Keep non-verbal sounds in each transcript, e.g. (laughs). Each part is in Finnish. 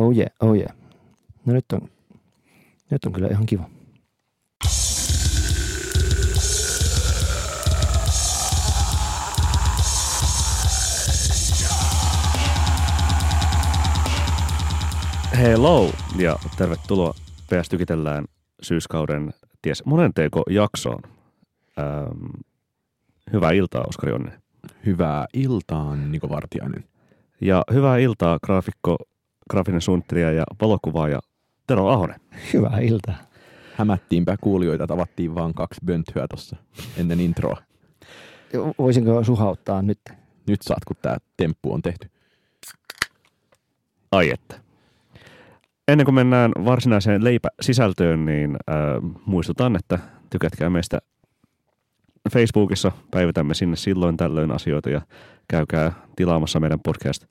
Oh yeah, oh yeah. No nyt on, nyt on kyllä ihan kiva. Hello ja tervetuloa PS Tykitellään syyskauden ties monenteko jaksoon. Ähm, hyvää iltaa, Oskari Onninen. Hyvää iltaa, Niko Vartiainen. Ja hyvää iltaa, graafikko, graafinen suunnittelija ja valokuvaaja Tero Ahonen. Hyvää iltaa. Hämättiinpä kuulijoita, tavattiin vaan kaksi bönthyä tuossa ennen introa. Voisinko suhauttaa nyt? Nyt saat, kun tämä temppu on tehty. Ai että. Ennen kuin mennään varsinaiseen leipäsisältöön, niin äh, muistutan, että tykätkää meistä Facebookissa. Päivitämme sinne silloin tällöin asioita ja käykää tilaamassa meidän podcast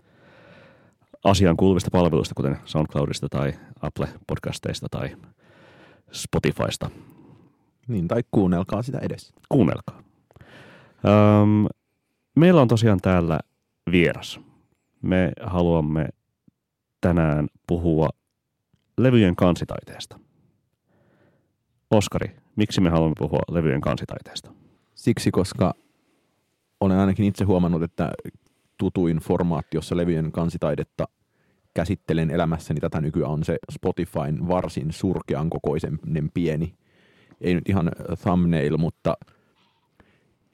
asian kuuluvista palveluista, kuten SoundCloudista tai Apple Podcasteista tai Spotifysta. Niin, tai kuunnelkaa sitä edes. Kuunnelkaa. Öm, meillä on tosiaan täällä vieras. Me haluamme tänään puhua levyjen kansitaiteesta. Oskari, miksi me haluamme puhua levyjen kansitaiteesta? Siksi, koska olen ainakin itse huomannut, että tutuin formaatti, jossa levyjen kansitaidetta käsittelen elämässäni tätä nykyään on se Spotifyn varsin surkean kokoisen pieni, ei nyt ihan thumbnail, mutta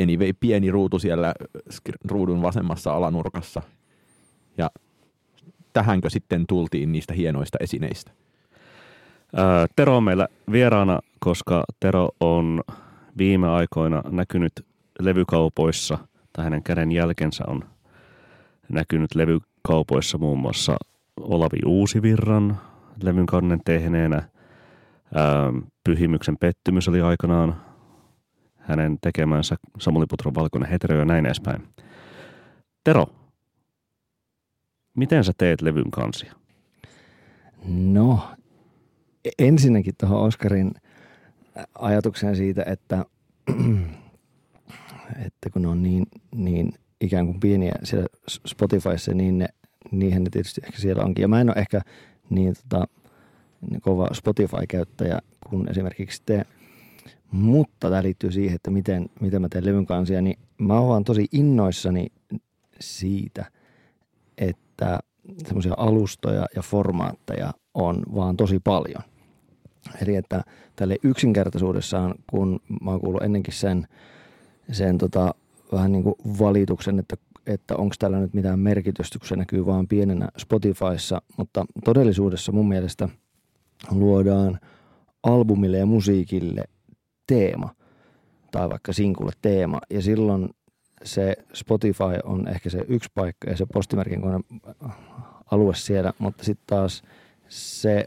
anyway, pieni ruutu siellä ruudun vasemmassa alanurkassa. Ja tähänkö sitten tultiin niistä hienoista esineistä? Tero on meillä vieraana, koska Tero on viime aikoina näkynyt levykaupoissa, tai hänen käden jälkensä on näkynyt levykaupoissa muun muassa Olavi Uusivirran levyn kannen tehneenä. Pyhimyksen pettymys oli aikanaan hänen tekemänsä Samuli Putron valkoinen hetero ja näin edespäin. Tero, miten sä teet levyn kansia? No, ensinnäkin tuohon Oskarin ajatukseen siitä, että, (clears throat) että kun on niin, niin ikään kuin pieniä siellä Spotifyssa, niin ne, niinhän ne tietysti ehkä siellä onkin. Ja mä en ole ehkä niin tota, kova Spotify-käyttäjä kuin esimerkiksi te, mutta tämä liittyy siihen, että miten, miten mä teen levyn kansia, niin mä oon tosi innoissani siitä, että semmoisia alustoja ja formaatteja on vaan tosi paljon – Eli että tälle yksinkertaisuudessaan, kun mä oon kuullut ennenkin sen, sen tota, vähän niin kuin valituksen, että, että onko tällä nyt mitään merkitystä, kun se näkyy vaan pienenä Spotifyssa, mutta todellisuudessa mun mielestä luodaan albumille ja musiikille teema tai vaikka sinkulle teema. Ja silloin se Spotify on ehkä se yksi paikka ja se postimerkin alue siellä, mutta sitten taas se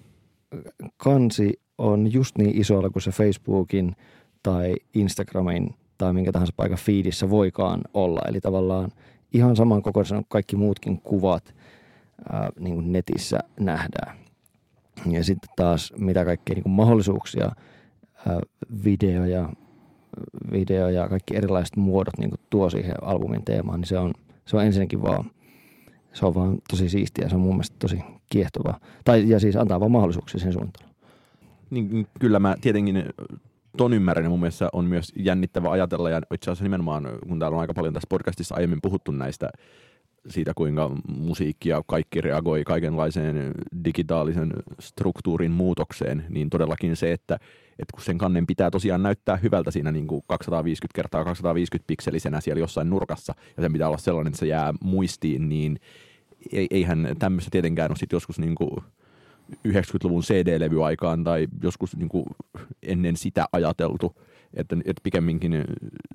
kansi on just niin isolla kuin se Facebookin tai Instagramin tai minkä tahansa paikan feedissä voikaan olla. Eli tavallaan ihan saman kokoisena kaikki muutkin kuvat ää, niin kuin netissä nähdään. Ja sitten taas mitä kaikkea niin kuin mahdollisuuksia ää, videoja, video ja kaikki erilaiset muodot niin kuin tuo siihen albumin teemaan, niin se on, se on ensinnäkin vaan, se on vaan tosi siistiä, se on mun mielestä tosi kiehtovaa. Tai, ja siis antaa vaan mahdollisuuksia sen suunnitteluun. Niin, kyllä mä tietenkin ton ymmärrän ja mun mielestä on myös jännittävä ajatella ja itse asiassa nimenomaan, kun täällä on aika paljon tässä podcastissa aiemmin puhuttu näistä siitä, kuinka musiikki ja kaikki reagoi kaikenlaiseen digitaalisen struktuurin muutokseen, niin todellakin se, että, että kun sen kannen pitää tosiaan näyttää hyvältä siinä niin kuin 250 kertaa 250 pikselisenä siellä jossain nurkassa, ja sen pitää olla sellainen, että se jää muistiin, niin eihän tämmöistä tietenkään ole sitten joskus niin kuin 90-luvun CD-levyaikaan tai joskus niin kuin ennen sitä ajateltu, että, että pikemminkin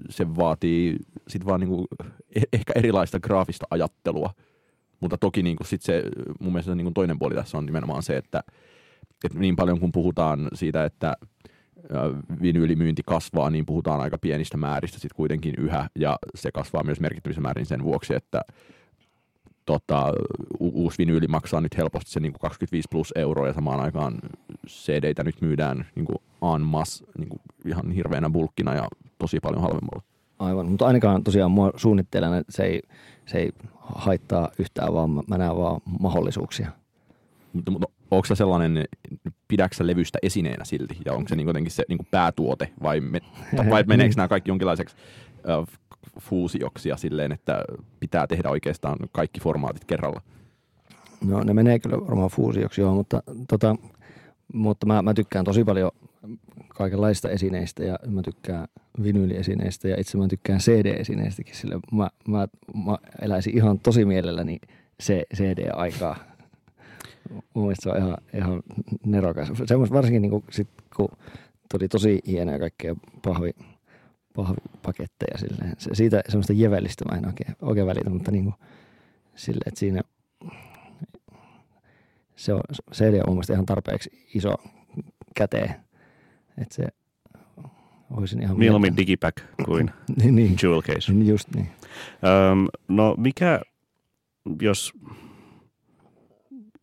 se vaatii sit vaan niin kuin e-, ehkä erilaista graafista ajattelua. Mutta toki niin kuin sit se, mun mielestä niin kuin toinen puoli tässä on nimenomaan se, että, että niin paljon kun puhutaan siitä, että vinyylimyynti kasvaa, niin puhutaan aika pienistä määristä sitten kuitenkin yhä, ja se kasvaa myös merkittävissä määrin sen vuoksi, että tota, u- uusi vinyyli maksaa nyt helposti se niin kuin 25 plus euroa ja samaan aikaan cd nyt myydään niin kuin en masse, niin kuin ihan hirveänä bulkkina ja tosi paljon halvemmalla. Aivan, mutta ainakaan tosiaan mua suunnittelen, että se ei, se ei haittaa yhtään, vaan mä näen vaan mahdollisuuksia. Mutta, mutta onko se sellainen, pidätkö sä levystä esineenä silti? Ja onko se niin jotenkin se niin päätuote vai, me, (laughs) vai meneekö nämä kaikki jonkinlaiseksi fuusioksi ja silleen, että pitää tehdä oikeastaan kaikki formaatit kerralla? No ne menee kyllä varmaan fuusioksi joo, mutta, tota, mutta mä, mä tykkään tosi paljon kaikenlaista esineistä ja mä tykkään vinyyliesineistä ja itse mä tykkään CD-esineistäkin, sillä mä, mä, mä eläisin ihan tosi mielelläni se CD-aikaa. Mun mielestä se on ihan, ihan nerokas. Semmoista varsinkin niin kuin sit, kun tuli tosi hienoja kaikkea pahvi, pahvipaketteja silleen. Se, siitä semmoista jevellistä mä en oikein, oikein välitä, mutta niin kuin, silleen, että siinä se on, CD on mun mielestä ihan tarpeeksi iso käteen, että se olisin ihan... Mieluummin digipack kuin (laughs) niin, niin, jewel case. just niin. Öm, no mikä, jos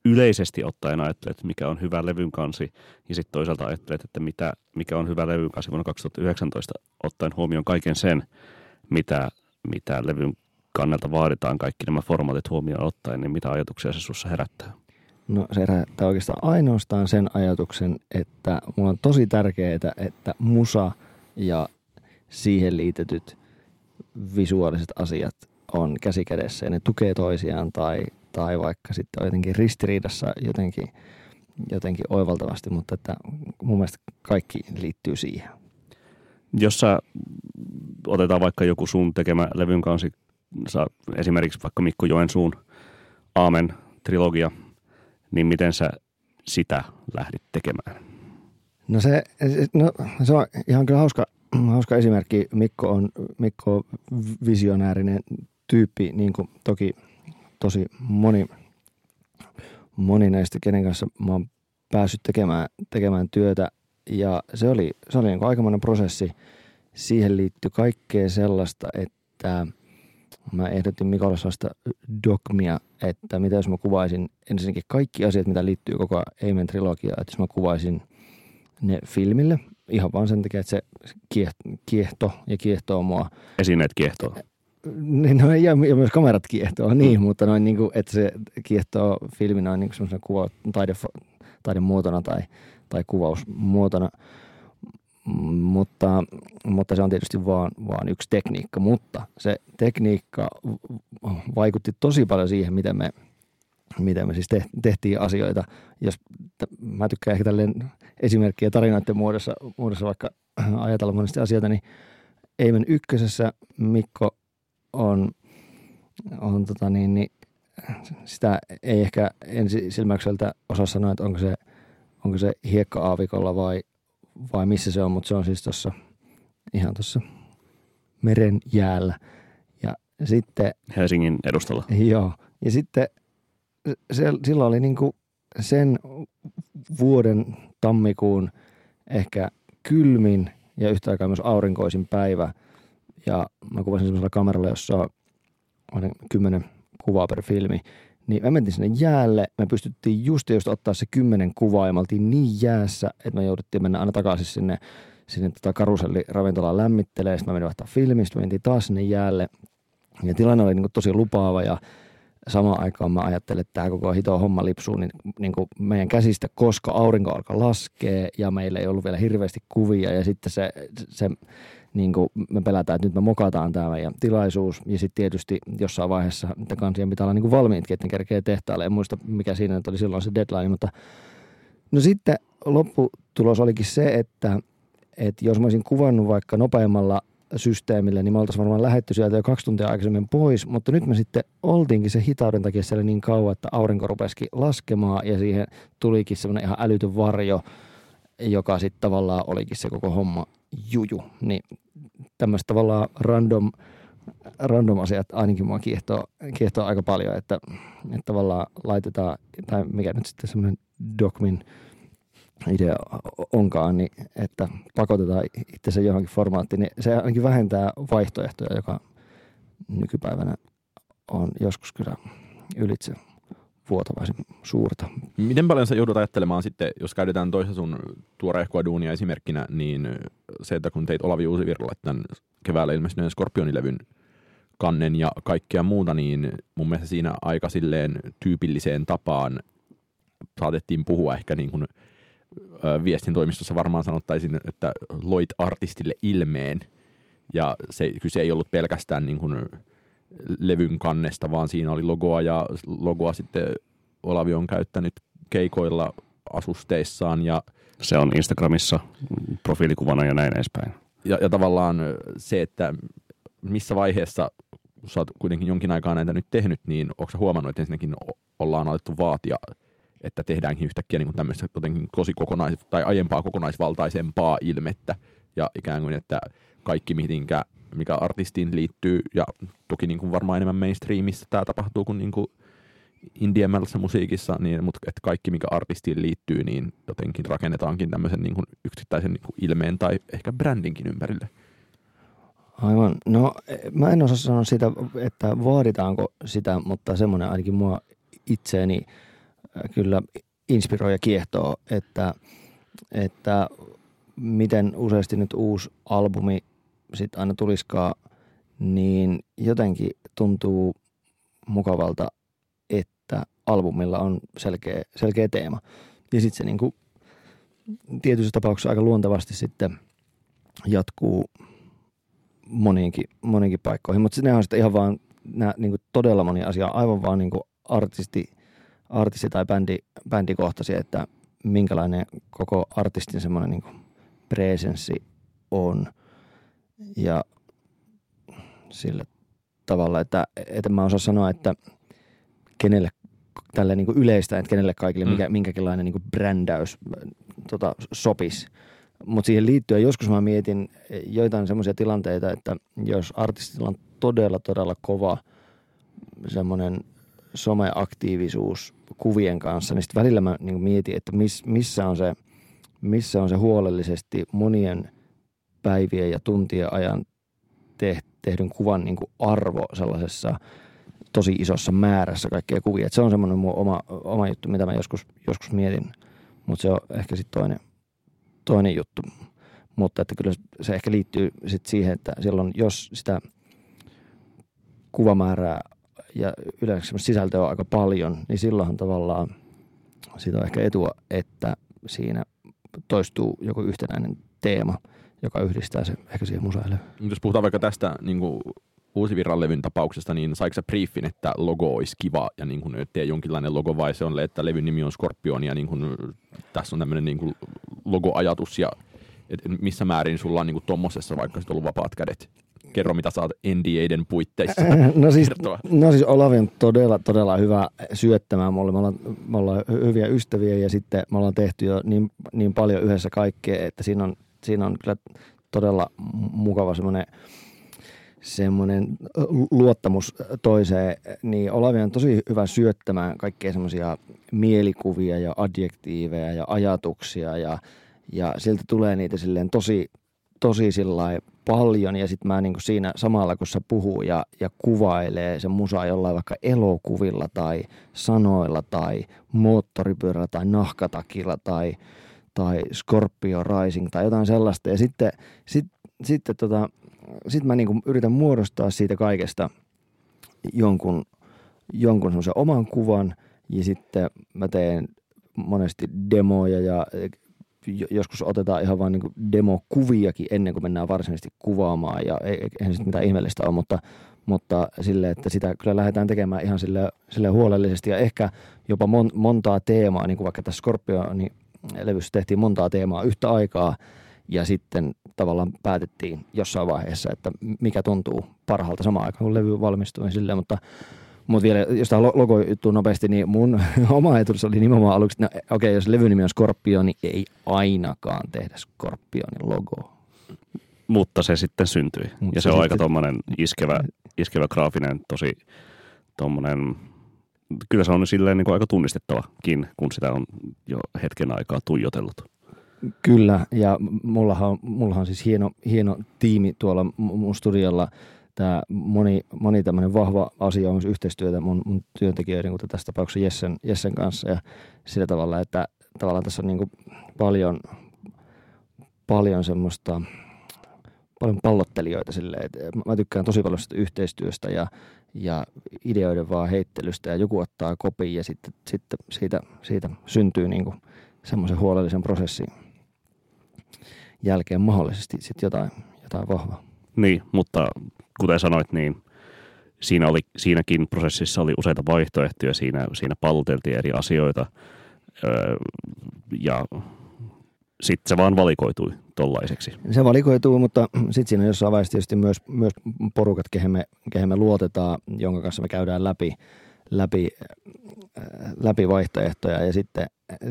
yleisesti ottaen ajattelet, mikä on hyvä levyn kansi, ja sitten toisaalta ajattelet, että mitä, mikä on hyvä levyn kansi vuonna 2019, ottaen huomioon kaiken sen, mitä, mitä levyn kannalta vaaditaan, kaikki nämä formaatit huomioon ottaen, niin mitä ajatuksia se sinussa herättää? No se herättää oikeastaan ainoastaan sen ajatuksen, että mulla on tosi tärkeää, että musa ja siihen liitetyt visuaaliset asiat on käsikädessä ja ne tukee toisiaan tai, tai vaikka sitten on jotenkin ristiriidassa jotenkin, jotenkin oivaltavasti, mutta että mun mielestä kaikki liittyy siihen. Jos sä otetaan vaikka joku sun tekemä levyn kanssa, esimerkiksi vaikka Mikko Joensuun Aamen trilogia, niin miten sä sitä lähdit tekemään? No se, no, se on ihan kyllä hauska, hauska esimerkki. Mikko on, Mikko on visionäärinen tyyppi, niin kuin toki tosi moni, moni näistä, kenen kanssa mä oon päässyt tekemään, tekemään työtä. Ja se oli, se oli niin aikamoinen prosessi. Siihen liittyy kaikkea sellaista, että mä ehdotin Mikolle sellaista dogmia, että mitä jos mä kuvaisin ensinnäkin kaikki asiat, mitä liittyy koko Amen trilogiaan, että jos mä kuvaisin ne filmille, ihan vaan sen takia, että se kiehto ja kiehtoo mua. Esineet kiehtoo. Niin, no, ja, ja myös kamerat kiehtoo, niin, mm. mutta noin niin kuin, että se kiehtoo filmi noin niin semmoisena kuva, taide, taidemuotona tai, tai kuvausmuotona. Mutta, mutta se on tietysti vaan, vaan yksi tekniikka, mutta se tekniikka vaikutti tosi paljon siihen, miten me, miten me siis tehtiin asioita. Jos, mä tykkään ehkä tälleen esimerkkiä tarinoiden muodossa, muodossa vaikka ajatella monesti asioita, niin Eimen ykkösessä Mikko on, on tota niin, niin, sitä ei ehkä ensi silmäykseltä osaa sanoa, että onko se, onko se hiekka-aavikolla vai, vai missä se on, mutta se on siis tuossa ihan tuossa meren jäällä. Ja sitten... Helsingin edustalla. Joo. Ja sitten se, silloin oli niinku sen vuoden tammikuun ehkä kylmin ja yhtä aikaa myös aurinkoisin päivä. Ja mä kuvasin semmoisella kameralla, jossa on kymmenen kuvaa per filmi. Niin me mentiin sinne jäälle, me pystyttiin just just ottaa se kymmenen kuvaa ja me oltiin niin jäässä, että me jouduttiin mennä aina takaisin sinne, sinne tota karuselliravintolaan lämmittelee. Sitten mä menin vaihtaa filmistä, me mentiin taas sinne jäälle. Ja tilanne oli niin kuin tosi lupaava ja samaan aikaan mä ajattelin, että tämä koko hito homma lipsuu niin, niin kuin meidän käsistä, koska aurinko alkaa laskea ja meillä ei ollut vielä hirveästi kuvia ja sitten se, se niin kuin me pelätään, että nyt me mokataan tämä meidän tilaisuus. Ja sitten tietysti jossain vaiheessa niitä kansien pitää olla niin kuin valmiitkin, että ne kerkee tehtaalle. En muista mikä siinä oli silloin se deadline, mutta no sitten lopputulos olikin se, että, että jos mä olisin kuvannut vaikka nopeammalla systeemille, niin me oltaisiin varmaan lähetty sieltä jo kaksi tuntia aikaisemmin pois, mutta nyt me sitten oltiinkin se hitauden takia siellä niin kauan, että aurinko rupesikin laskemaan ja siihen tulikin semmoinen ihan älytön varjo, joka sitten tavallaan olikin se koko homma juju. Niin tämmöistä tavallaan random, random asiat ainakin mua kiehtoo, kiehtoo aika paljon, että, että tavallaan laitetaan, tai mikä nyt sitten semmoinen dogmin idea onkaan, niin että pakotetaan itse se johonkin formaattiin, niin se ainakin vähentää vaihtoehtoja, joka nykypäivänä on joskus kyllä ylitse vuotavaisen suurta. Miten paljon sä joudut ajattelemaan sitten, jos käytetään toista sun tuoreehkoa duunia esimerkkinä, niin se, että kun teit Olavi Uusivirralle tämän keväällä ilmestyneen Skorpionilevyn kannen ja kaikkea muuta, niin mun mielestä siinä aika silleen tyypilliseen tapaan saatettiin puhua ehkä niin kuin, viestintoimistossa varmaan sanottaisiin, että loit artistille ilmeen. Ja se, kyse ei ollut pelkästään niin kuin levyn kannesta, vaan siinä oli logoa ja logoa sitten Olavi on käyttänyt keikoilla asusteissaan ja Se on Instagramissa profiilikuvana ja näin edespäin. ja, ja tavallaan se, että missä vaiheessa, kun sä oot kuitenkin jonkin aikaa näitä nyt tehnyt, niin onko huomannut, että ensinnäkin ollaan alettu vaatia, että tehdäänkin yhtäkkiä niin tämmöistä jotenkin tosi kokonais- tai aiempaa kokonaisvaltaisempaa ilmettä ja ikään kuin, että kaikki mihinkä, mikä artistiin liittyy ja toki niin kuin varmaan enemmän mainstreamissa tämä tapahtuu kuin, niin kuin indiemällä musiikissa, niin, mutta että kaikki mikä artistiin liittyy, niin jotenkin rakennetaankin tämmöisen niin kuin yksittäisen niin kuin ilmeen tai ehkä brändinkin ympärille. Aivan. No mä en osaa sanoa sitä, että vaaditaanko sitä, mutta semmoinen ainakin mua itseeni äh, kyllä inspiroi ja kiehtoo, että, että miten useasti nyt uusi albumi sitten aina tuliskaan, niin jotenkin tuntuu mukavalta, että albumilla on selkeä, selkeä teema. Ja sitten se niinku tietyissä tapauksissa aika luontevasti sitten jatkuu moniinkin, moniinkin paikkoihin, mutta ne on sitten ihan vaan nää, niin kuin todella moni asia, aivan vaan niin kuin artisti, artisti tai bändi, bändikohtaisia, että minkälainen koko artistin semmoinen niin presenssi on. Ja sillä tavalla, että, että mä osaan sanoa, että kenelle tälle niin yleistä, että kenelle kaikille Mm. mikä, minkäkinlainen niin brändäys tota, sopisi. Mutta siihen liittyen joskus mä mietin joitain semmoisia tilanteita, että jos artistilla on todella, todella kova semmoinen someaktiivisuus kuvien kanssa, niin sitten välillä mä niin mietin, että miss, missä, on se, missä on se huolellisesti monien päivien ja tuntien ajan te, tehdyn kuvan niin arvo sellaisessa tosi isossa määrässä kaikkea kuvia. Et se on semmoinen mun oma, oma juttu, mitä mä joskus, joskus mietin, mutta se on ehkä sitten toinen, toinen juttu. Mutta että kyllä se ehkä liittyy sit siihen, että silloin jos sitä kuvamäärää ja yleensä sisältöä on aika paljon, niin silloinhan tavallaan siitä on ehkä etua, että siinä toistuu joku yhtenäinen teema, joka yhdistää se ehkä siihen. Mut Jos puhutaan vaikka tästä niin kuin Uusivirran levyn tapauksesta, niin saiko sä briefin, että logo olisi kiva ja niin kuin, tee jonkinlainen logo vai se on, että levyn nimi on Scorpion ja niin kuin, tässä on tämmöinen niin kuin logoajatus ja et missä määrin sulla on niin kuin tommosessa vaikka sit ollut vapaat kädet? Kerro, mitä saat NDAiden puitteissa No siis, kertoa. no siis Olavi on todella, todella hyvä syöttämään mulle. Me ollaan, me ollaan hyviä ystäviä ja sitten me ollaan tehty jo niin, niin paljon yhdessä kaikkea, että siinä on, siinä on kyllä todella mukava semmoinen semmoinen luottamus toiseen, niin Olavi on tosi hyvä syöttämään kaikkea semmoisia mielikuvia ja adjektiiveja ja ajatuksia ja, ja sieltä tulee niitä silleen tosi, tosi paljon ja sitten mä niinku siinä samalla kun se puhuu ja, ja kuvailee se musa jollain vaikka elokuvilla tai sanoilla tai moottoripyörällä tai nahkatakilla tai, tai Scorpio Rising tai jotain sellaista. Ja sitten, sit, sitten tota, sit mä niinku yritän muodostaa siitä kaikesta jonkun, jonkun semmoisen oman kuvan. Ja sitten mä teen monesti demoja ja jo- joskus otetaan ihan vaan niin demokuviakin ennen kuin mennään varsinaisesti kuvaamaan. Ja ei- eihän sitten mitään ihmeellistä ole, mutta, mutta sille, että sitä kyllä lähdetään tekemään ihan sille, sille huolellisesti. Ja ehkä jopa mon, montaa teemaa, niin kuin vaikka tässä Scorpionin levyssä tehtiin montaa teemaa yhtä aikaa ja sitten tavallaan päätettiin jossain vaiheessa, että mikä tuntuu parhaalta samaan aikaan, kun levy valmistui niin silleen, mutta mutta vielä, jos tämä logo juttu nopeasti, niin mun (laughs) oma ajatus oli nimenomaan aluksi, että no, okei, jos levyn nimi on Scorpio, niin ei ainakaan tehdä Scorpionin logoa. Mutta se sitten syntyi. Mut ja se se, on aika sitten- tuommoinen iskevä, iskevä graafinen, tosi tuommoinen, kyllä se on silleen niin kuin aika tunnistettavakin, kun sitä on jo hetken aikaa tuijotellut. Kyllä, ja mullahan, mullahan on siis hieno, hieno tiimi tuolla mu- mun studiolla. Tämä moni, moni tämmöinen vahva asia on myös yhteistyötä mun, mun työntekijöiden, kuten tässä tapauksessa Jessen, Jessen kanssa. Ja sillä tavalla, että tavallaan tässä on niin kuin paljon, paljon semmoista paljon pallottelijoita silleen, että mä tykkään tosi paljon sitä yhteistyöstä ja, ja ideoiden vaan heittelystä ja joku ottaa kopin ja sitten, sitten siitä, siitä syntyy niin semmoisen huolellisen prosessin jälkeen mahdollisesti sitten jotain, jotain vahvaa. Niin, mutta kuten sanoit, niin siinä oli, siinäkin prosessissa oli useita vaihtoehtoja, siinä, siinä palloteltiin eri asioita öö, ja sitten se vaan valikoitui tollaiseksi. Se valikoituu, mutta sitten siinä jossain vaiheessa tietysti myös, myös porukat, kehen me, kehen me luotetaan, jonka kanssa me käydään läpi, läpi, äh, läpi vaihtoehtoja ja sitten,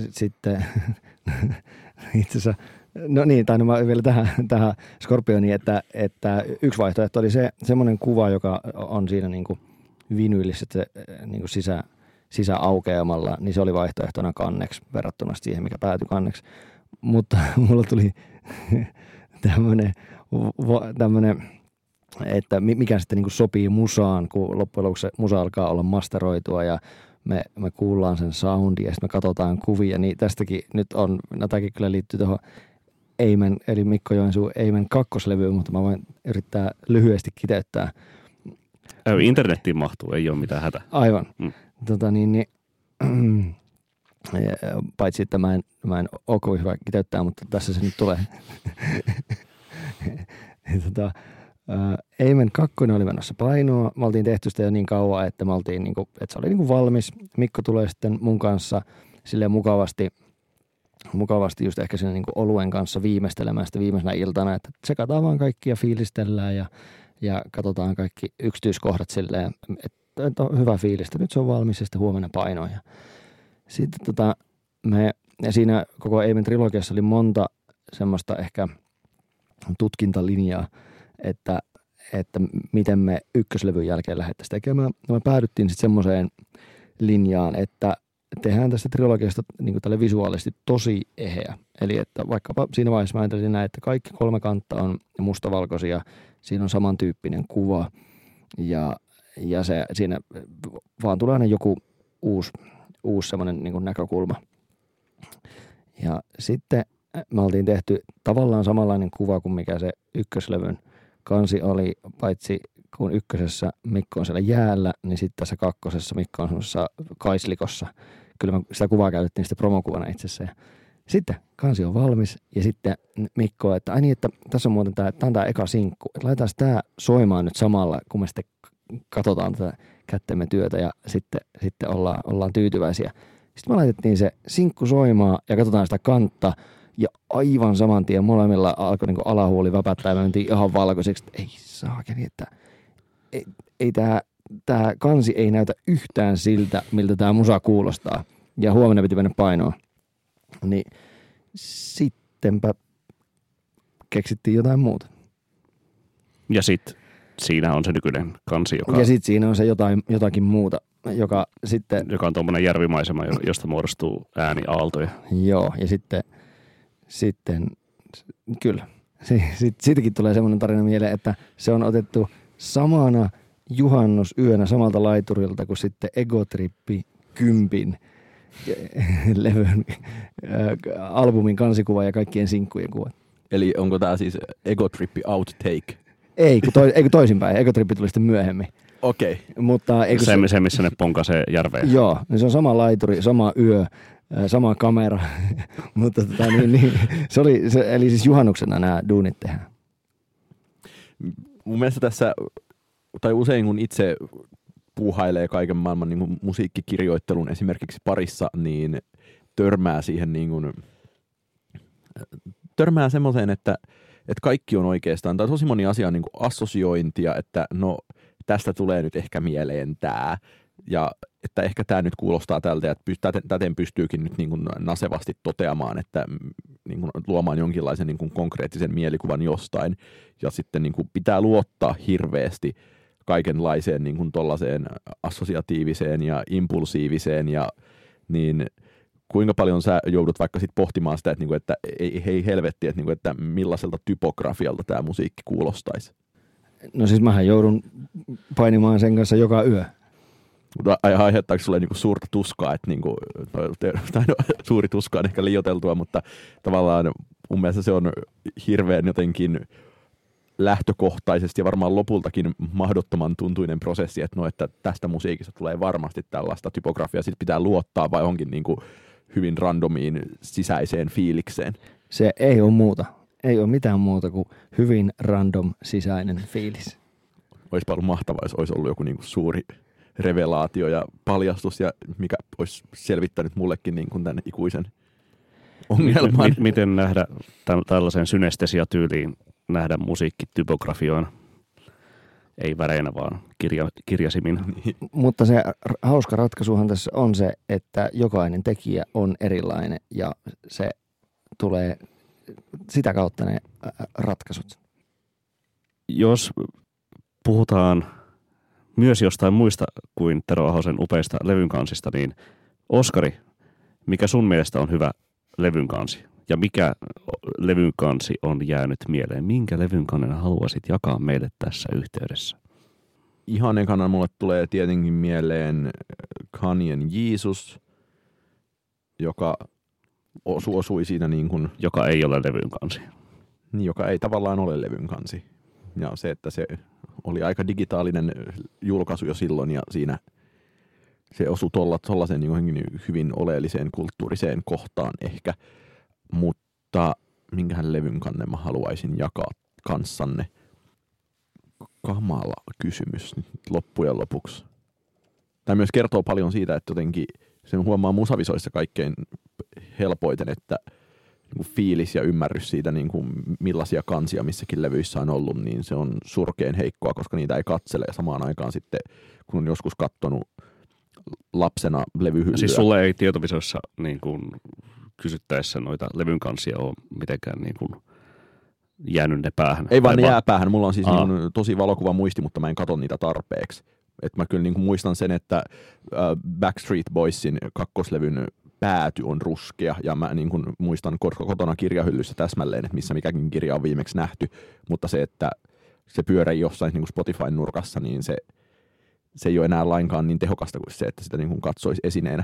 sitten (laughs) itse asiassa No niin, tai no mä vielä tähän, tähän Scorpioniin, että, että yksi vaihtoehto oli se semmoinen kuva, joka on siinä niin kuin vinyylissä se, niin kuin sisä, sisäaukeamalla, niin se oli vaihtoehtona kanneksi verrattuna siihen, mikä päätyi kanneksi. Mutta (laughs) mulla tuli (laughs) tämmöinen, tämmöinen että mikä sitten niin sopii musaan, kun loppujen lopuksi musa alkaa olla masteroitua ja me, me kuullaan sen soundi ja sitten me katsotaan kuvia, niin tästäkin nyt on, no tämäkin kyllä liittyy tuohon Eimen, eli Mikko Joensuu Eimen kakkoslevyyn, mutta mä voin yrittää lyhyesti kiteyttää. Internettiin mahtuu, ei ole mitään hätä. Aivan. Mm. Tota niin, niin, (clears throat) paitsi että mä en, mä en ole kovin hyvä kiteyttää, mutta tässä se nyt tulee. (laughs) tota, Eimen kakkonen oli menossa painoa. Me oltiin tehty sitä jo niin kauan, että, me oltiin, niin kuin, että se oli niin kuin valmis. Mikko tulee sitten mun kanssa silleen mukavasti – mukavasti just ehkä siinä niin kuin oluen kanssa viimeistelemään sitä viimeisenä iltana, että tsekataan vaan kaikkia fiilistellään ja, ja katsotaan kaikki yksityiskohdat silleen, että on hyvä fiilistä, nyt se on valmis ja sitten huomenna painoja. Sitten tota, me, ja siinä koko Eimen trilogiassa oli monta semmoista ehkä tutkintalinjaa, että, että miten me ykköslevyn jälkeen lähdettäisiin tekemään. No me päädyttiin sitten semmoiseen linjaan, että tehdään tästä trilogiasta niin tälle visuaalisesti tosi eheä. Eli että vaikkapa siinä vaiheessa mä ajattelin näin, että kaikki kolme kantta on mustavalkoisia, siinä on samantyyppinen kuva ja, ja se, siinä vaan tulee aina joku uusi, uusi semmoinen niin näkökulma. Ja sitten me oltiin tehty tavallaan samanlainen kuva kuin mikä se ykköslevyn kansi oli, paitsi kun ykkösessä Mikko on siellä jäällä, niin sitten tässä kakkosessa Mikko on semmoisessa kaislikossa. Kyllä me sitä kuvaa käytettiin sitten promokuvana itse asiassa. Sitten kansi on valmis ja sitten Mikko, että ai niin, että tässä on muuten tämä, tämä on tämä eka sinkku. Että laitetaan tämä soimaan nyt samalla, kun me sitten katsotaan tätä kättemme työtä ja sitten, sitten ollaan, ollaan tyytyväisiä. Sitten me laitettiin se sinkku soimaan ja katsotaan sitä kantta ja aivan saman tien molemmilla alkoi niin alahuoli väpättää ja me mentiin ihan valkoiseksi, ei saakeli, että ei, ei tämä tää kansi ei näytä yhtään siltä, miltä tämä musa kuulostaa. Ja huomenna piti mennä painoon. Niin sittenpä keksittiin jotain muuta. Ja sitten siinä on se nykyinen kansi, joka... Ja sitten siinä on se jotain, jotakin muuta, joka sitten... Joka on tuommoinen järvimaisema, josta muodostuu ääniaaltoja. Joo, ja sitten, sitten kyllä. Sitten, siitäkin tulee semmoinen tarina mieleen, että se on otettu samana juhannusyönä samalta laiturilta kuin sitten Egotrippi kympin (laughs) levyn äh, albumin kansikuva ja kaikkien sinkkujen kuvat. Eli onko tämä siis Egotrippi outtake? Ei, kun, toi, ei kun toisinpäin. Egotrippi tuli sitten myöhemmin. Okei. Okay. Mutta, eikö se, se, missä ne ponkasee järveen. Joo, niin se on sama laituri, sama yö, sama kamera. (laughs) Mutta tota, niin, niin, se oli, se, eli siis juhannuksena nämä duunit tehdään. Mun mielestä tässä tai usein kun itse puuhailee kaiken maailman niin kuin musiikkikirjoittelun esimerkiksi parissa, niin törmää siihen niin kuin, törmää semmoiseen, että, että kaikki on oikeastaan, tai tosi moni asia on niin kuin assosiointia, että no tästä tulee nyt ehkä mieleen tämä, ja että ehkä tämä nyt kuulostaa tältä, ja täten, pystyykin nyt niin kuin nasevasti toteamaan, että niin kuin luomaan jonkinlaisen niin kuin konkreettisen mielikuvan jostain, ja sitten niin kuin pitää luottaa hirveästi kaikenlaiseen niin kuin assosiatiiviseen ja impulsiiviseen ja niin kuinka paljon sä joudut vaikka sit pohtimaan sitä, että, niin kuin, että ei, hei helvetti, että, niin kuin, että millaiselta typografialta tämä musiikki kuulostaisi? No siis mähän joudun painimaan sen kanssa joka yö. Mutta aiheuttaako sulle niinku suurta tuskaa, että niinku, (laughs) tai no, suuri tuska on ehkä liioteltua, mutta tavallaan mun mielestä se on hirveän jotenkin lähtökohtaisesti ja varmaan lopultakin mahdottoman tuntuinen prosessi, että no, että tästä musiikista tulee varmasti tällaista typografiaa, sitten pitää luottaa vai onkin niin kuin hyvin randomiin sisäiseen fiilikseen. Se ei ole muuta. Ei ole mitään muuta kuin hyvin random sisäinen fiilis. Olisi ollut mahtavaa, jos olisi ollut joku niin kuin suuri revelaatio ja paljastus, ja mikä olisi selvittänyt mullekin niin kuin tämän ikuisen ongelman. Miten, miten nähdä tällaisen synestesiatyyliin nähdä musiikki typografioina? Ei väreinä, vaan kirja, kirjasimin. Niin. Mutta se hauska ratkaisuhan tässä on se, että jokainen tekijä on erilainen ja se tulee sitä kautta ne ratkaisut. Jos puhutaan myös jostain muista kuin Tero Ahosen upeista levyn kansista, niin Oskari, mikä sun mielestä on hyvä levyn kansi? Ja mikä levyn kansi on jäänyt mieleen? Minkä levyn kannen haluaisit jakaa meille tässä yhteydessä? Ihan ekana mulle tulee tietenkin mieleen Kanyen Jeesus, joka osu, osui siinä niin kuin... Joka ei ole levyn kansi. Niin, joka ei tavallaan ole levyn kansi. Ja se, että se oli aika digitaalinen julkaisu jo silloin ja siinä se osui tuollaiseen niin hyvin oleelliseen kulttuuriseen kohtaan ehkä. Mutta minkähän levyn kannen mä haluaisin jakaa kanssanne? Kamala kysymys loppujen lopuksi. Tämä myös kertoo paljon siitä, että jotenkin sen huomaa musavisoissa kaikkein helpoiten, että – niin fiilis ja ymmärrys siitä, niin kuin millaisia kansia missäkin levyissä on ollut, niin se on surkeen heikkoa, koska niitä ei katsele. Ja samaan aikaan sitten, kun on joskus katsonut lapsena levyhyllyä. Siis sulle ei tietovisiossa niin kuin kysyttäessä noita levyn kansia ole mitenkään niin kuin jäänyt ne päähän? Ei vaan ne jää päähän. Mulla on siis niin tosi valokuva muisti, mutta mä en katso niitä tarpeeksi. Et mä kyllä niin kuin muistan sen, että Backstreet Boysin kakkoslevyn pääty on ruskea, ja mä niin kuin muistan kotona kirjahyllyssä täsmälleen, että missä mikäkin kirja on viimeksi nähty, mutta se, että se pyörii jossain niin Spotifyn nurkassa, niin se, se ei ole enää lainkaan niin tehokasta kuin se, että sitä niin kuin katsoisi esineenä.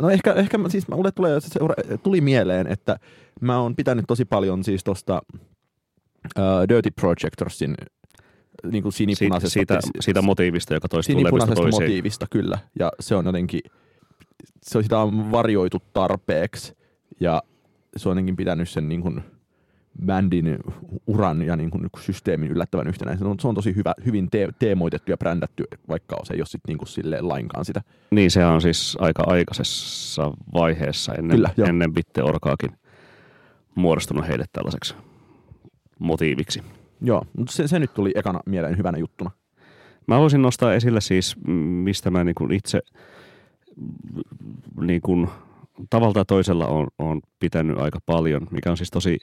No ehkä, ehkä siis mulle tulee, seura, tuli mieleen, että mä oon pitänyt tosi paljon siis tosta uh, Dirty Projectorsin niin kuin sinipunaisesta. Siitä, siitä, siitä motiivista, joka toistuu levystä toiseen. motiivista, kyllä. Ja se on jotenkin, se, sitä on varjoitu tarpeeksi ja se on ainakin pitänyt sen niin kuin bändin uran ja niin kuin systeemin yllättävän yhtenäisen. Se on tosi hyvä, hyvin te- teemoitettu ja brändätty, vaikka se ei ole sit niin kuin silleen lainkaan sitä. Niin, se on siis aika aikaisessa vaiheessa ennen, Kyllä, ennen Bitte Orkaakin muodostunut heille tällaiseksi motiiviksi. Joo, mutta se, se nyt tuli ekana mieleen hyvänä juttuna. Mä voisin nostaa esille siis, mistä mä niin kuin itse – niin kuin, tavalla toisella on, on pitänyt aika paljon, mikä on siis tosi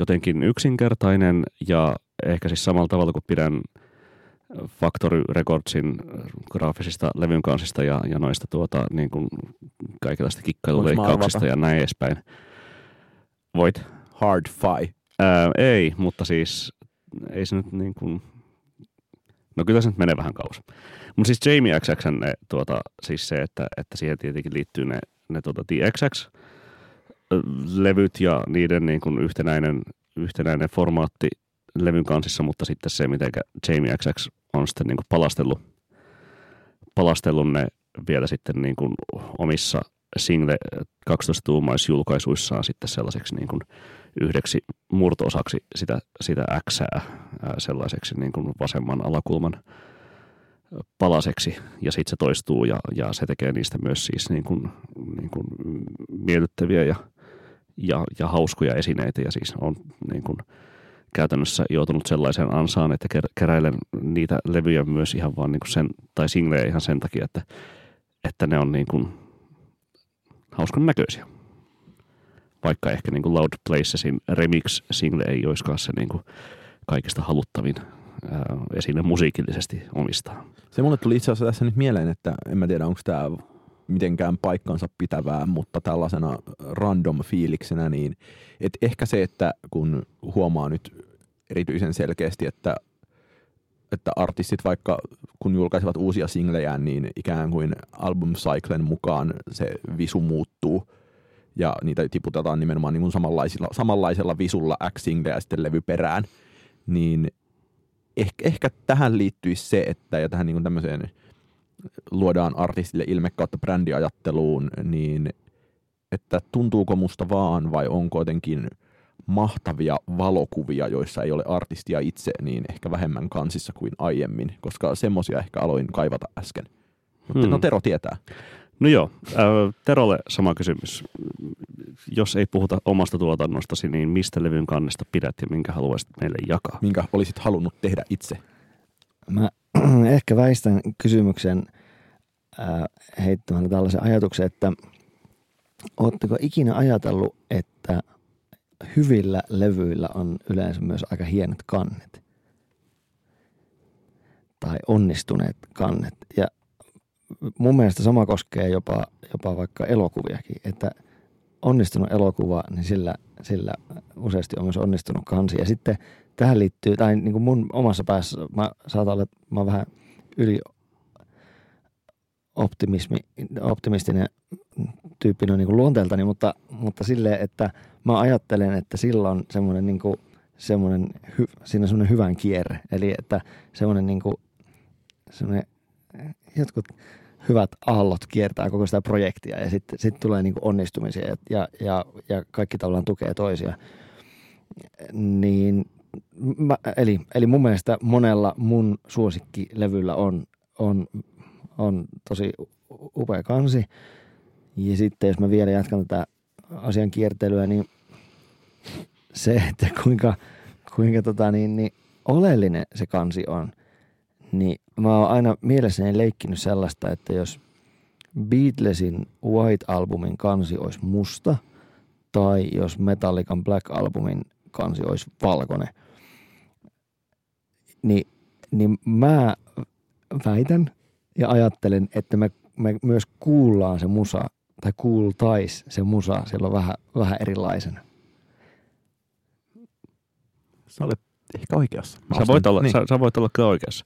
jotenkin yksinkertainen ja ehkä siis samalla tavalla kuin pidän Factory Recordsin graafisista levyn kansista ja, ja noista tuota, niin kuin kaikenlaista kikkailuleikkauksista ja näin edespäin. Voit? Hard fi. Ää, ei, mutta siis ei se nyt niin kuin, no kyllä se nyt menee vähän kauas. Mutta siis Jamie XX, ne, tuota, siis se, että, että siihen tietenkin liittyy ne, ne tuota, TXX-levyt ja niiden niin kuin yhtenäinen, yhtenäinen formaatti levyn kansissa, mutta sitten se, miten Jamie XX on sitten niin kuin palastellut, palastellut ne vielä sitten niin kuin omissa single 12-tuumaisjulkaisuissaan sitten sellaiseksi niin kuin yhdeksi murtoosaksi sitä, sitä X sellaiseksi niin kuin vasemman alakulman palaseksi. Ja sitten se toistuu ja, ja se tekee niistä myös siis niin kuin, niin kuin miellyttäviä ja, ja, ja hauskoja esineitä ja siis on niin kuin käytännössä joutunut sellaiseen ansaan, että keräilen niitä levyjä myös ihan vaan niin kuin sen, tai singlejä ihan sen takia, että, että ne on niin kuin hauskan näköisiä. Vaikka ehkä niin kuin Loud Placesin remix-single ei olisikaan se niin kuin kaikista haluttavin esine musiikillisesti omistaa. Se mulle tuli itse asiassa tässä nyt mieleen, että en mä tiedä onko tämä mitenkään paikkansa pitävää, mutta tällaisena random fiiliksenä, niin et ehkä se, että kun huomaa nyt erityisen selkeästi, että, että artistit vaikka kun julkaisevat uusia singlejään, niin ikään kuin album cyclen mukaan se visu muuttuu ja niitä tiputetaan nimenomaan niin kuin samanlaisilla, samanlaisella visulla X-singleä sitten levy perään – niin ehkä, ehkä tähän liittyisi se, että ja tähän niin kuin tämmöiseen luodaan artistille ilme kautta brändiajatteluun, niin että tuntuuko musta vaan vai onko jotenkin mahtavia valokuvia, joissa ei ole artistia itse, niin ehkä vähemmän kansissa kuin aiemmin, koska semmosia ehkä aloin kaivata äsken. Mutta Hmm. no Tero tietää. No joo, äh, Terolle sama kysymys. Jos ei puhuta omasta tuotannostasi, niin mistä levyn kannesta pidät ja minkä haluaisit meille jakaa? Minkä olisit halunnut tehdä itse? Mä (clears throat) ehkä väistän kysymyksen ää, heittämällä tällaisen ajatuksen, että ootteko ikinä ajatellut, että hyvillä levyillä on yleensä myös aika hienot kannet? Tai onnistuneet kannet. Ja mun mielestä sama koskee jopa, jopa vaikka elokuviakin, että onnistunut elokuva, niin sillä, sillä useasti on myös onnistunut kansi. Ja sitten tähän liittyy, tai niin kuin mun omassa päässä, mä saatan olla, että mä oon vähän yli optimismi, optimistinen tyyppi noin niin luonteeltani, mutta, mutta silleen, että mä ajattelen, että silloin semmoinen niin kuin, semmoinen, hy, siinä on semmoinen hyvän kierre. Eli että semmoinen niin kuin, semmoinen, jotkut hyvät aallot kiertää koko sitä projektia ja sitten sit tulee niin kuin onnistumisia ja, ja, ja, ja kaikki tavallaan tukee toisia. Niin mä, eli, eli mun mielestä monella mun suosikkilevyllä on, on, on tosi upea kansi. Ja sitten jos mä vielä jatkan tätä asian kiertelyä, niin se, että kuinka, kuinka tota niin, niin oleellinen se kansi on, niin mä oon aina mielessäni leikkinyt sellaista, että jos Beatlesin White-albumin kansi olisi musta, tai jos Metallican Black-albumin kansi olisi valkoinen, niin, niin mä väitän ja ajattelen, että me, me myös kuullaan se musa, tai kuultais se musa silloin vähän, vähän erilaisena. Sä olet ehkä oikeassa. Mä Sä voit, olla, niin. sä, sä voit olla kyllä oikeassa.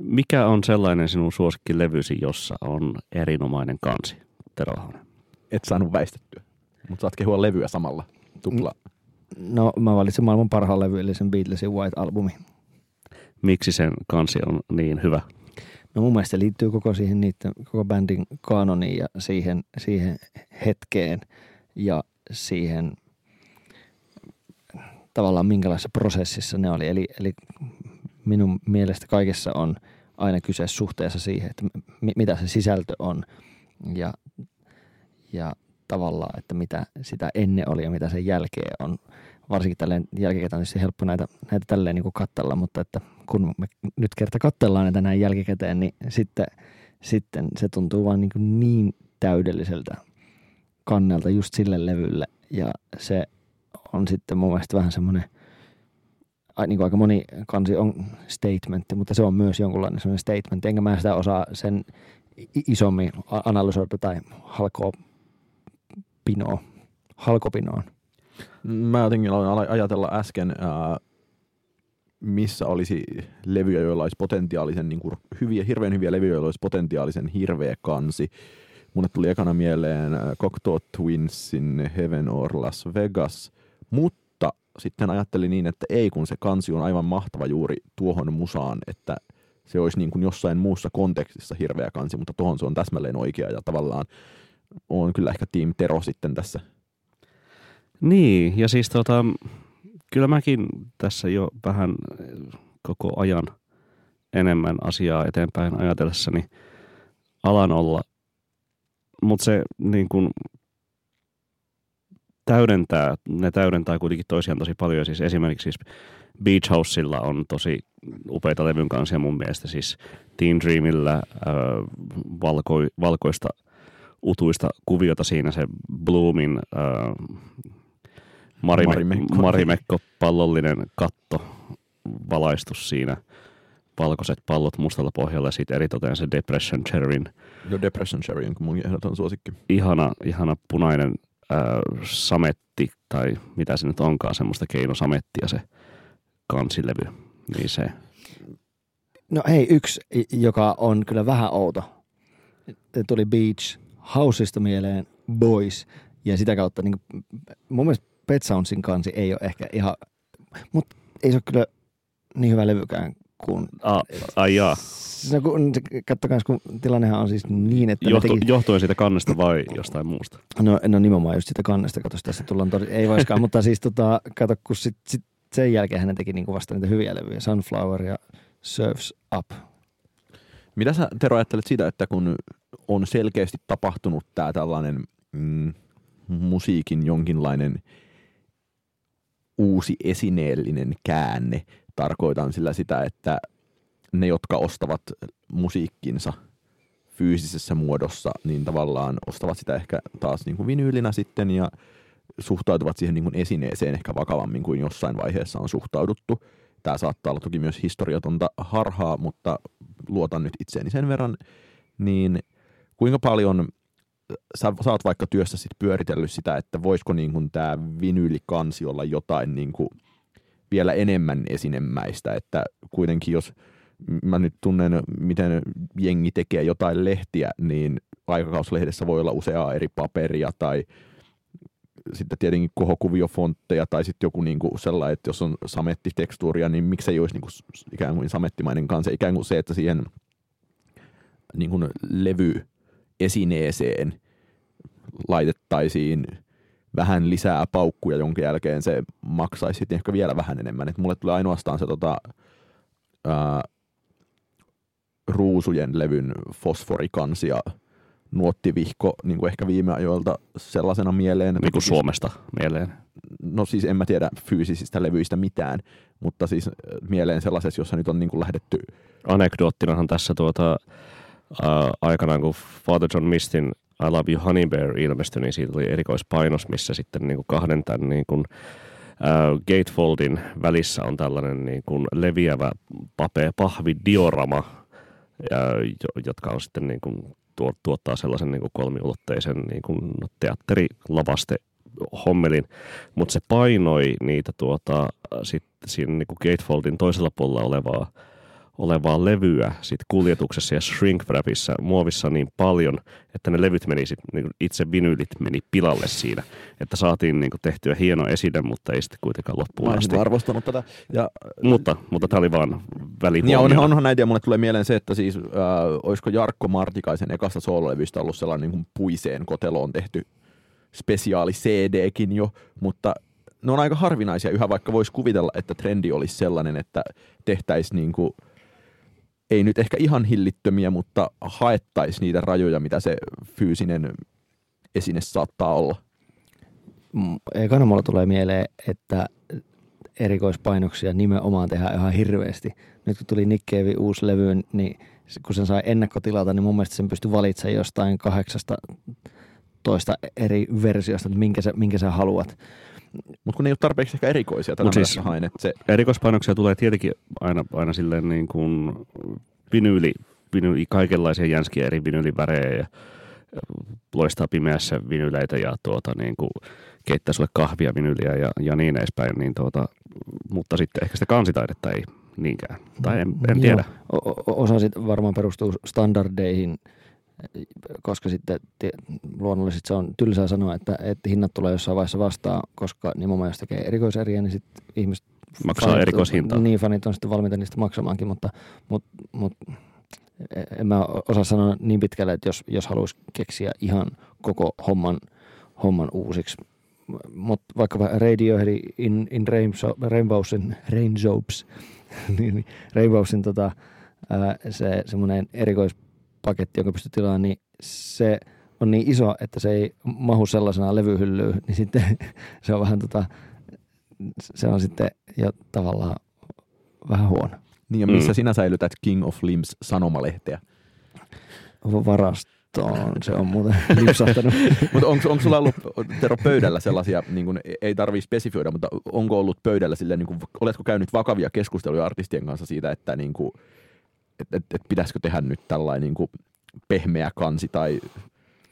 Mikä on sellainen sinun suosikkilevysi, jossa on erinomainen kansi, Tero Ahonen? Et saanut väistettyä. Mutta saat kehua levyä samalla. Tupla. No mä valitsin maailman parhaan levy, eli sen Beatlesin White-albumi. Miksi sen kansi on niin hyvä? No mun mielestä se liittyy koko siihen niiden, koko bändin kanoniin ja siihen, siihen hetkeen ja siihen tavallaan minkälaisessa prosessissa ne oli. Eli, eli minun mielestä kaikessa on aina kyse suhteessa siihen, että mi- mitä se sisältö on ja, ja tavallaan, että mitä sitä ennen oli ja mitä sen jälkeen on. Varsinkin tälleen jälkikäteen on helppo näitä, näitä tälleen niin kuin katsella, mutta että kun me nyt kerta katsellaan näitä näin jälkikäteen, niin sitten, sitten se tuntuu vaan niin, niin täydelliseltä kannelta just sille levylle. Ja se on sitten mun mielestä vähän semmoinen, niin kuin aika moni kansi on statementti, mutta se on myös jonkunlainen semmoinen statement. Enkä mä sitä osaa sen isommin analysoida tai halkoa pinoa, halkopinoon. Mä jotenkin aloin ajatella äsken, ää, missä olisi levyjä, joilla olisi potentiaalisen niin kuin hyviä, hirveän hyviä levyjä, joilla olisi potentiaalisen hirveä kansi. Mulle tuli ekana mieleen Cocteau Twinsin Heaven or Las Vegas, mutta sitten ajattelin niin, että ei kun se kansi on aivan mahtava juuri tuohon musaan, että se olisi niin kuin jossain muussa kontekstissa hirveä kansi, mutta tuohon se on täsmälleen oikea ja tavallaan on kyllä ehkä Team Tero sitten tässä. Niin, ja siis tota, kyllä mäkin tässä jo vähän eh, koko ajan enemmän asiaa eteenpäin ajatellessani alan olla, mutta se niin kuin täydentää, ne täydentää kuitenkin toisiaan tosi paljon. Siis esimerkiksi siis Beach Housella on tosi upeita levyn kansia mun mielestä. Siis Teen Dreamillä äh, valko, valkoista utuista kuviota siinä se Bloomin äh, Marimekko, Marimekko. Marimekko pallollinen katto valaistus siinä valkoiset pallot mustalla pohjalla ja sitten eritoten se Depression Cherryn The Depression Cherry on mun ehdoton suosikki. ihana, ihana punainen äh, sametti tai mitä se nyt onkaan, semmoista keinosamettia se kansilevy. Niin se, No hei, yksi, joka on kyllä vähän outo. Tuli Beach Houseista mieleen Boys ja sitä kautta niin mun mielestä Pet Soundsin kansi ei ole ehkä ihan, mutta ei se ole kyllä niin hyvä levykään kuin... A, ai jaa. No, kun, kattokaa, kun tilannehan on siis niin, että Johtu, teki, Johtuen siitä kannesta vai jostain muusta? No, no nimenomaan just sitä kannesta, kato tässä tullaan tori, ei vaiskaan, mutta siis tota, kato, kun sit, sit sen jälkeen hän teki niinku vasta niitä hyviä levyjä, Sunflower ja Surfs Up. Mitä sä Tero ajattelet siitä, että kun on selkeästi tapahtunut tämä tällainen mm, musiikin jonkinlainen uusi esineellinen käänne, tarkoitan sillä sitä, että ne, jotka ostavat musiikkinsa fyysisessä muodossa, niin tavallaan ostavat sitä ehkä taas niin kuin vinyylinä sitten ja suhtautuvat siihen niin kuin esineeseen ehkä vakavammin kuin jossain vaiheessa on suhtauduttu. Tämä saattaa olla toki myös historiatonta harhaa, mutta luotan nyt itseeni sen verran, niin kuinka paljon sä, sä oot vaikka työssä sit pyöritellyt sitä, että voisiko niin kuin tämä vinyylikansi olla jotain niin kuin vielä enemmän esinemäistä, että kuitenkin jos mä nyt tunnen, miten jengi tekee jotain lehtiä, niin aikakauslehdessä voi olla useaa eri paperia tai sitten tietenkin kohokuviofontteja tai sitten joku niinku sellainen, että jos on samettitekstuuria, niin miksei olisi niinku ikään kuin samettimainen kanssa. Ikään kuin se, että siihen niin kuin levyesineeseen laitettaisiin vähän lisää paukkuja, jonka jälkeen se maksaisi sitten ehkä vielä vähän enemmän. Et mulle tulee ainoastaan se tota, ää, ruusujen levyn fosforikansia nuottivihko niin kuin ehkä viime ajoilta sellaisena mieleen. Niin kuin Suomesta mieleen. No siis en mä tiedä fyysisistä levyistä mitään, mutta siis mieleen sellaisessa, jossa nyt on niin kuin lähdetty. Anekdoottinahan tässä tuota, ää, aikanaan, kun Father John Mistin I Love You Honey Bear ilmestyi, niin siitä tuli erikoispainos, missä sitten niin kuin kahden tämän niin kuin, äh, gatefoldin välissä on tällainen niin kuin leviävä pape, pahvi diorama, ja, jotka on sitten niin kuin, tuottaa sellaisen niin kuin kolmiulotteisen niin kuin teatterilavaste hommelin, mutta se painoi niitä tuota, sit siinä niin kuin gatefoldin toisella puolella olevaa olevaa levyä sit kuljetuksessa ja shrink wrapissa muovissa niin paljon, että ne levyt meni sit, niin itse vinyylit meni pilalle siinä. Että saatiin niin tehtyä hieno eside, mutta ei sitten kuitenkaan loppuun asti. arvostanut tätä. Ja, mutta, mutta tämä oli vaan välihuomio. Ja on, onhan näitä, ja mulle tulee mieleen se, että siis äh, olisiko Jarkko Martikaisen ekasta soololevystä ollut sellainen niin kuin puiseen koteloon tehty spesiaali CDkin jo, mutta ne on aika harvinaisia yhä, vaikka voisi kuvitella, että trendi olisi sellainen, että tehtäisiin niin kuin – ei nyt ehkä ihan hillittömiä, mutta haettaisiin niitä rajoja, mitä se fyysinen esine saattaa olla. Ekana mulla tulee mieleen, että erikoispainoksia nimenomaan tehdään ihan hirveästi. Nyt kun tuli Nick Cave uusi levy, niin kun sen sai ennakkotilata, niin mun mielestä sen pystyi valitsemaan jostain kahdeksasta toista eri versiosta, että minkä sä, minkä sä haluat. Mutta kun ne ei ole tarpeeksi ehkä erikoisia tänä siis hain, että se... Erikoispainoksia tulee tietenkin aina, aina silleen niin kuin vinyyli, vinyyli, kaikenlaisia jänskiä eri vinyylivärejä ja loistaa pimeässä vinyyleitä ja tuota, niin kuin keittää sulle kahvia vinyyliä ja, ja niin edespäin, niin tuota, mutta sitten ehkä sitä kansitaidetta ei niinkään, tai en, en tiedä. O- osa sitten varmaan perustuu standardeihin, koska sitten luonnollisesti se on tylsää sanoa, että, että hinnat tulee jossain vaiheessa vastaan, koska nimenomaan jos tekee erikoiseriä, niin sitten ihmiset maksaa fanit, erikoishintaa. Niin, fanit on sitten valmiita niistä maksamaankin, mutta, mutta, mutta en mä osaa sanoa niin pitkälle, että jos, jos haluaisi keksiä ihan koko homman, homman uusiksi. Mutta vaikkapa Radiohead in, in Rainbowsin, Rainjobs, (laughs) niin, niin, Rainbowsin tota, ää, se semmoinen erikoispaketti, joka pystyy tilaamaan, niin se on niin iso, että se ei mahu sellaisena levyhyllyyn, niin sitten (laughs) se on vähän tota, se on sitten jo tavallaan vähän huono. Niin ja missä mm. sinä säilytät King of Limbs sanomalehteä? Varastoon, se on muuten (laughs) lipsahtanut. (laughs) mutta onko, onko sulla ollut Tero pöydällä sellaisia, niin kun, ei tarvitse spesifioida, mutta onko ollut pöydällä sille, niin kun, oletko käynyt vakavia keskusteluja artistien kanssa siitä, että niin kun, et, et, et pitäisikö tehdä nyt tällainen niin kuin pehmeä kansi tai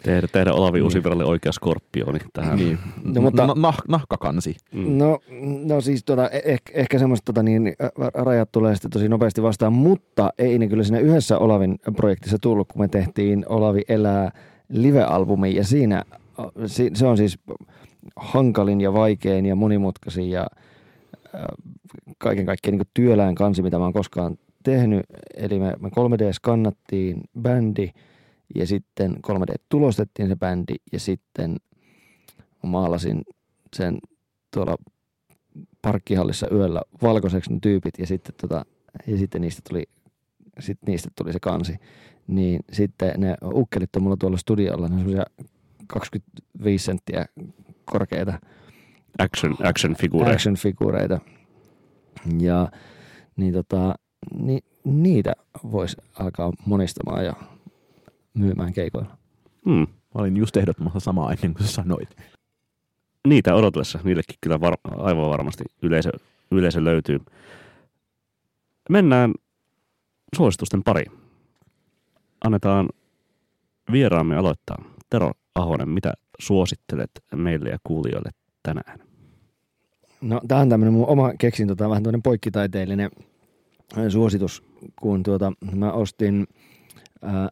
Tehdä, tehdä Olavi niin. Oikea skorpioni tähän. Niin. No, mutta, nah, nahkakansi. Mm. No, no siis tota, e- ehkä, semmoista tota, niin, rajat tulee sitten tosi nopeasti vastaan, mutta ei ne kyllä siinä yhdessä Olavin projektissa tullut, kun me tehtiin Olavi elää live-albumi ja siinä se on siis hankalin ja vaikein ja monimutkaisin ja kaiken kaikkiaan niin työläin kansi, mitä mä oon koskaan tehnyt. Eli me, me 3D-skannattiin bändi ja sitten 3D-tulostettiin se bändi ja sitten maalasin sen tuolla parkkihallissa yöllä valkoiseksi ne tyypit ja sitten, tota, ja sitten niistä tuli sit niistä tuli se kansi. Niin sitten ne ukkelit on mulla tuolla studiolla, ne on semmoisia 25 senttiä korkeita Action, action figureita. action-figureita. Ja niin tota, ni, niitä voisi alkaa monistamaan ja myymään keikoilla. Hmm. Mä olin just ehdottomassa samaa ennen kuin sä sanoit. Niitä odotellessa, niillekin kyllä var, aivan varmasti yleisö, yleisö löytyy. Mennään suositusten pariin. Annetaan vieraamme aloittaa. Tero Ahonen, mitä suosittelet meille ja kuulijoille tänään? No, tämä on tämmöinen mun oma keksintö, tämä on vähän tämmöinen poikkitaiteellinen suositus, kun tuota, mä ostin ää,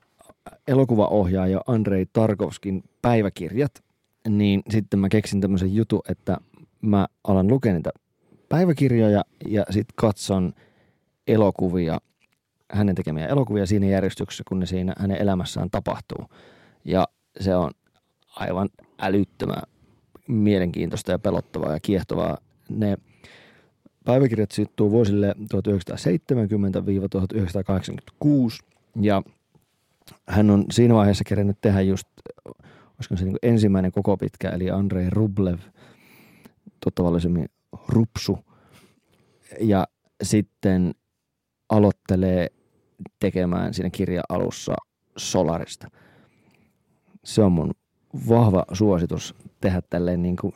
elokuvaohjaaja Andrei Tarkovskin päiväkirjat, niin sitten mä keksin tämmöisen jutun, että mä alan lukea niitä päiväkirjoja ja sitten katson elokuvia, hänen tekemiä elokuvia siinä järjestyksessä, kun ne siinä hänen elämässään tapahtuu. Ja se on aivan älyttömän mielenkiintoista ja pelottavaa ja kiehtovaa. Ne päiväkirjat sijoittuu vuosille 1970-1986 ja hän on siinä vaiheessa kerennyt tehdä just, olisiko se niin ensimmäinen koko pitkä, eli Andrei Rublev, tuttavallisemmin Rupsu, ja sitten aloittelee tekemään siinä kirjan alussa Solarista. Se on mun vahva suositus tehdä tälleen niin kuin,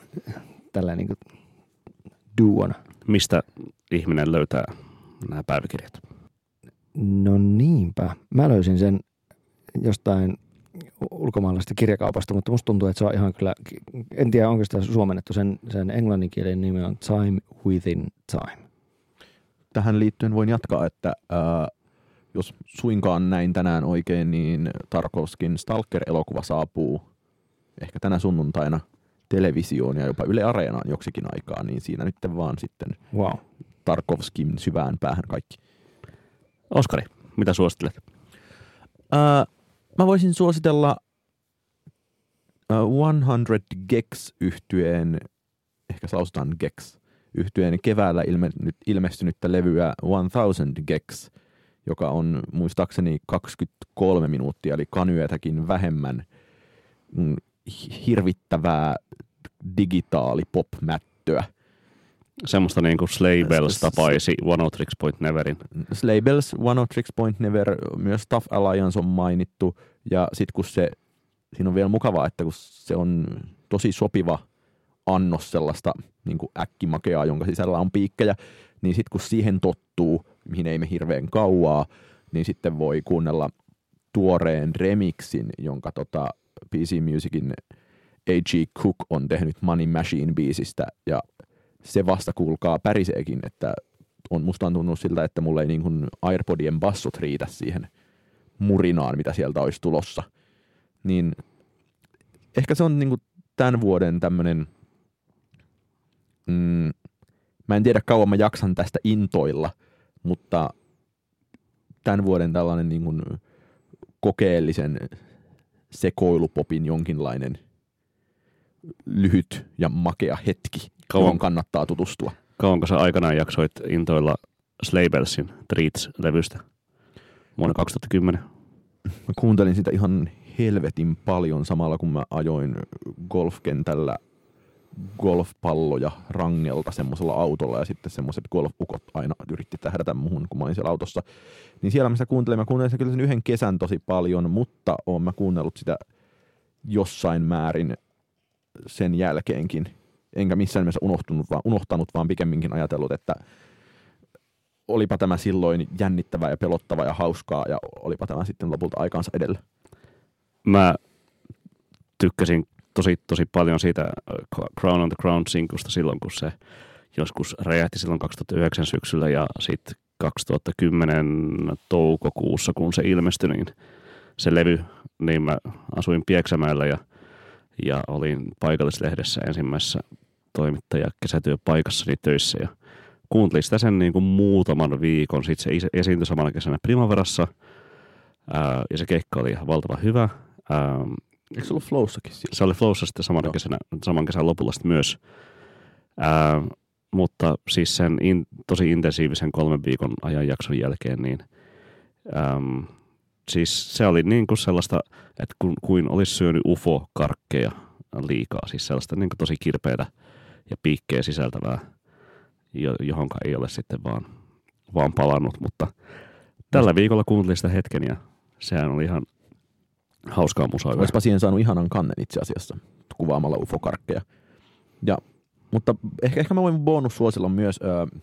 tälleen niin kuin duona. Mistä ihminen löytää nämä päiväkirjat? No niinpä. Mä löysin sen jostain ulkomaalaisesta kirjakaupasta, mutta musta tuntuu, että se on ihan kyllä, en tiedä onko sitä suomennettu, sen, sen englanninkielinen nimi on Time Within Time. Tähän liittyen voin jatkaa, että ää, jos suinkaan näin tänään oikein, niin Tarkovskin Stalker-elokuva saapuu ehkä tänä sunnuntaina televisioon ja jopa Yle Areenaan joksikin aikaa, niin siinä nyt vaan sitten Wow. Tarkovskin syvään päähän kaikki. Oskari, mitä suosittelet? Ää, mä voisin suositella ää, 100 Gex yhtyeen, ehkä se lausutaan Gex, yhtyeen keväällä ilme, nyt ilmestynyttä levyä 1000 Gex, joka on muistaakseni 23 minuuttia, eli kanyötäkin vähemmän mm, hirvittävää digitaali pop-mättöä. Semmoista niin kuin Slay Bells tapaisi One Out Tricks Point Neverin. Labels, One of Tricks Point Never, myös Tough Alliance on mainittu. Ja sitten kun se, siinä on vielä mukavaa, että kun se on tosi sopiva annos sellaista niin kuin äkkimakeaa, jonka sisällä on piikkejä, niin sitten kun siihen tottuu, mihin ei me hirveän kauaa, niin sitten voi kuunnella tuoreen remixin, jonka tota PC Musicin A.G. Cook on tehnyt Money Machine biisistä, ja se vasta kuulkaa päriseekin, että on musta on tuntunut siltä, että mulla ei niin kuin Airpodien bassot riitä siihen murinaan, mitä sieltä olisi tulossa. Niin ehkä se on niin kuin tämän vuoden tämmöinen, mm, mä en tiedä kauan mä jaksan tästä intoilla, mutta tämän vuoden tällainen niin kuin kokeellisen sekoilupopin jonkinlainen lyhyt ja makea hetki, Kauan- johon kannattaa tutustua. Kauanko sä aikanaan jaksoit intoilla Slay Bellsin Treats-levystä vuonna 2010? Mä kuuntelin sitä ihan helvetin paljon samalla, kun mä ajoin golfkentällä golfpalloja rangelta semmoisella autolla ja sitten semmoiset golfukot aina yritti tähdätä muhun, kun mä olin siellä autossa. Niin siellä mä sitä kuuntelin. Mä kuuntelin sitä kyllä sen yhden kesän tosi paljon, mutta oon mä kuunnellut sitä jossain määrin sen jälkeenkin. Enkä missään nimessä unohtunut, vaan, unohtanut, vaan pikemminkin ajatellut, että olipa tämä silloin jännittävää ja pelottavaa ja hauskaa ja olipa tämä sitten lopulta aikaansa edellä. Mä tykkäsin tosi, tosi paljon siitä äh, Crown on the Crown sinkusta silloin, kun se joskus räjähti silloin 2009 syksyllä ja sitten 2010 toukokuussa, kun se ilmestyi, niin se levy, niin mä asuin Pieksämäellä ja, ja olin paikallislehdessä ensimmäisessä toimittaja kesätyöpaikassani töissä ja kuuntelin sitä sen niin kuin muutaman viikon. Sitten se esi- esiintyi samana kesänä Primaverassa. Ää, ja se keikka oli ihan valtavan hyvä. Ää, Eikö se ollut Flowssakin siellä? se oli Flowssa sitten samana Joo. kesänä, saman kesän lopulla sitten myös. Ää, mutta siis sen in, tosi intensiivisen kolmen viikon ajanjakson jälkeen, niin äm, siis se oli niin kuin sellaista, että kun, kuin olisi syönyt UFO-karkkeja liikaa, siis sellaista niin kuin tosi kirpeitä ja piikkejä sisältävää, jo, johonka ei ole sitten vaan, vaan palannut, mutta tällä viikolla kuuntelin sitä hetken ja sehän oli ihan hauskaa musaa. Olisipa siihen saanut ihanan kannen itse asiassa kuvaamalla ufokarkkeja. Ja, mutta ehkä, ehkä mä voin bonussuosilla myös äh,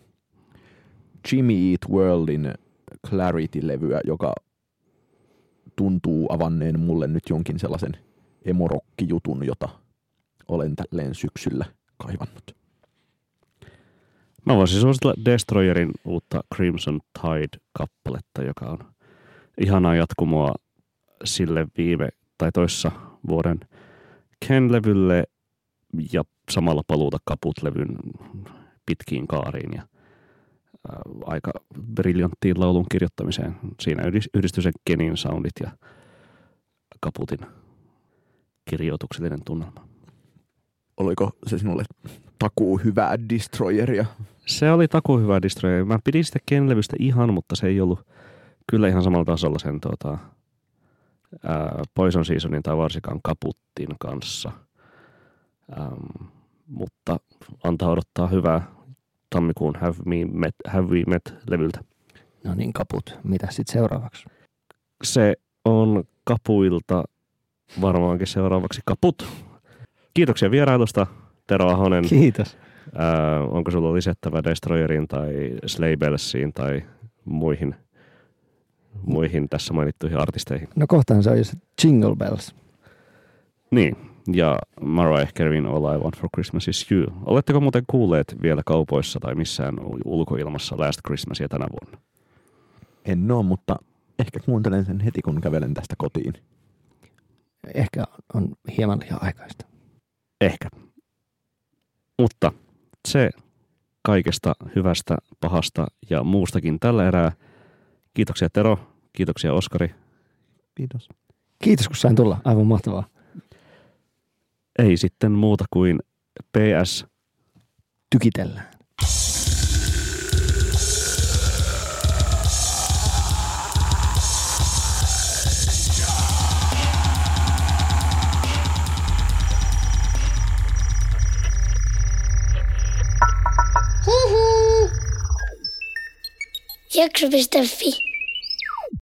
Jimmy Eat Worldin Clarity-levyä, joka tuntuu avanneen mulle nyt jonkin sellaisen emorokkijutun, jota olen tälleen syksyllä kaivannut. Mä voisin suositella Destroyerin uutta Crimson Tide-kappaletta, joka on ihanaa jatkumoa sille viime tai toissa vuoden Ken-levylle ja samalla paluuta Kaput-levyn pitkiin kaariin ja ää, aika briljanttiin laulun kirjoittamiseen. Siinä yhdis- yhdistyi sen Kenin soundit ja Kaputin kirjoituksellinen tunnelma. Oliko se sinulle takuu hyvää Destroyeria? Se oli taku hyvä Destroyer. Mä pidin sitä Ken-levystä ihan, mutta se ei ollut kyllä ihan samalla tasolla sen tuota, ää, Poison Seasonin tai varsinkaan Kaputtin kanssa. Ähm, mutta antaa odottaa hyvää tammikuun Have, Me Met, Have We Met-levyltä. No niin, kaput. Mitä sitten seuraavaksi? Se on Kapuilta varmaankin seuraavaksi Kaput. Kiitoksia vierailusta, Tero Ahonen. Kiitos. Ää, onko sulla lisättävä Destroyeriin tai Slaybellsiin tai muihin, muihin tässä mainittuihin artisteihin? No kohtaan se on just Jingle Bells. Niin, ja Mariah Carey'n All I Want for Christmas is You. Oletteko muuten kuulleet vielä kaupoissa tai missään ulkoilmassa Last Christmasia tänä vuonna? En oo, mutta ehkä kuuntelen sen heti, kun kävelen tästä kotiin. Ehkä on hieman liian aikaista. Ehkä. Mutta se kaikesta hyvästä, pahasta ja muustakin tällä erää. Kiitoksia Tero, kiitoksia Oskari. Kiitos. Kiitos, kun sain tulla. Aivan mahtavaa. Ei sitten muuta kuin PS Tykitellään. Jakso.fi